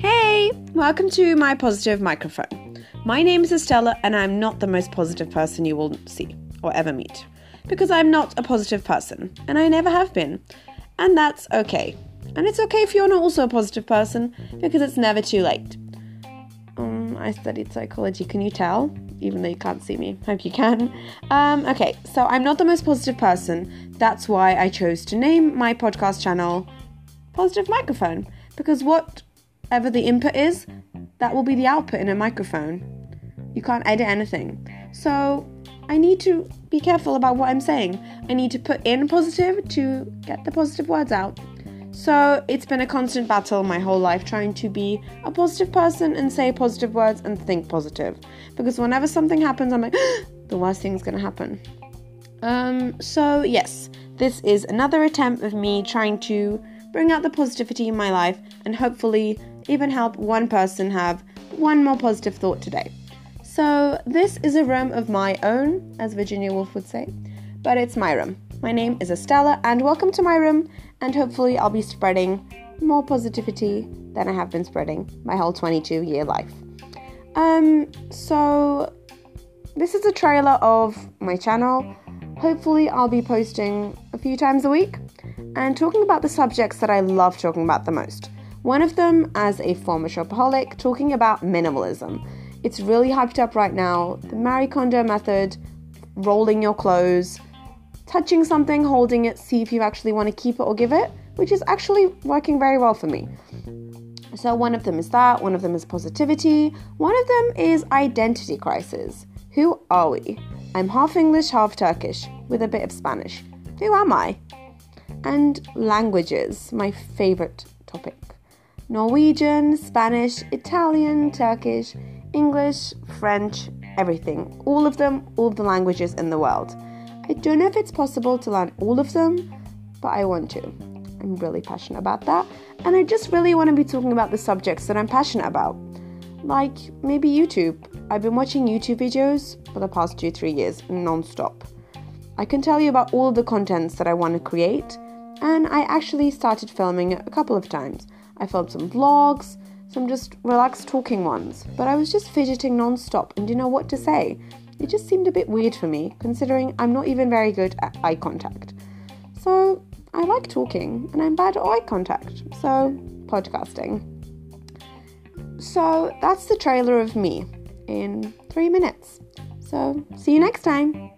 Hey, welcome to my positive microphone. My name is Estella, and I'm not the most positive person you will see or ever meet because I'm not a positive person, and I never have been. And that's okay. And it's okay if you're not also a positive person because it's never too late. Um, I studied psychology, can you tell? Even though you can't see me. Hope you can. Um, okay, so I'm not the most positive person. That's why I chose to name my podcast channel Positive Microphone. Because whatever the input is, that will be the output in a microphone. You can't edit anything. So I need to be careful about what I'm saying. I need to put in positive to get the positive words out. So it's been a constant battle my whole life trying to be a positive person and say positive words and think positive. Because whenever something happens, I'm like, the worst thing's gonna happen. Um, so yes, this is another attempt of me trying to bring out the positivity in my life and hopefully even help one person have one more positive thought today. So, this is a room of my own, as Virginia Woolf would say, but it's my room. My name is Estella, and welcome to my room, and hopefully, I'll be spreading more positivity than I have been spreading my whole 22 year life. Um, so, this is a trailer of my channel. Hopefully, I'll be posting a few times a week and talking about the subjects that I love talking about the most. One of them, as a former shopaholic, talking about minimalism it's really hyped up right now. The Marie Kondo method, rolling your clothes, touching something, holding it, see if you actually want to keep it or give it, which is actually working very well for me. So, one of them is that, one of them is positivity, one of them is identity crisis. Who are we? I'm half English, half Turkish, with a bit of Spanish. Who am I? And languages, my favorite topic. Norwegian, Spanish, Italian, Turkish, English, French, everything. All of them, all of the languages in the world. I don't know if it's possible to learn all of them, but I want to. I'm really passionate about that. And I just really want to be talking about the subjects that I'm passionate about. Like maybe YouTube. I've been watching YouTube videos for the past two, three years non stop. I can tell you about all the contents that I want to create, and I actually started filming a couple of times. I filmed some vlogs, some just relaxed talking ones, but I was just fidgeting non stop and didn't know what to say. It just seemed a bit weird for me, considering I'm not even very good at eye contact. So I like talking and I'm bad at eye contact, so podcasting. So that's the trailer of me in three minutes. So see you next time.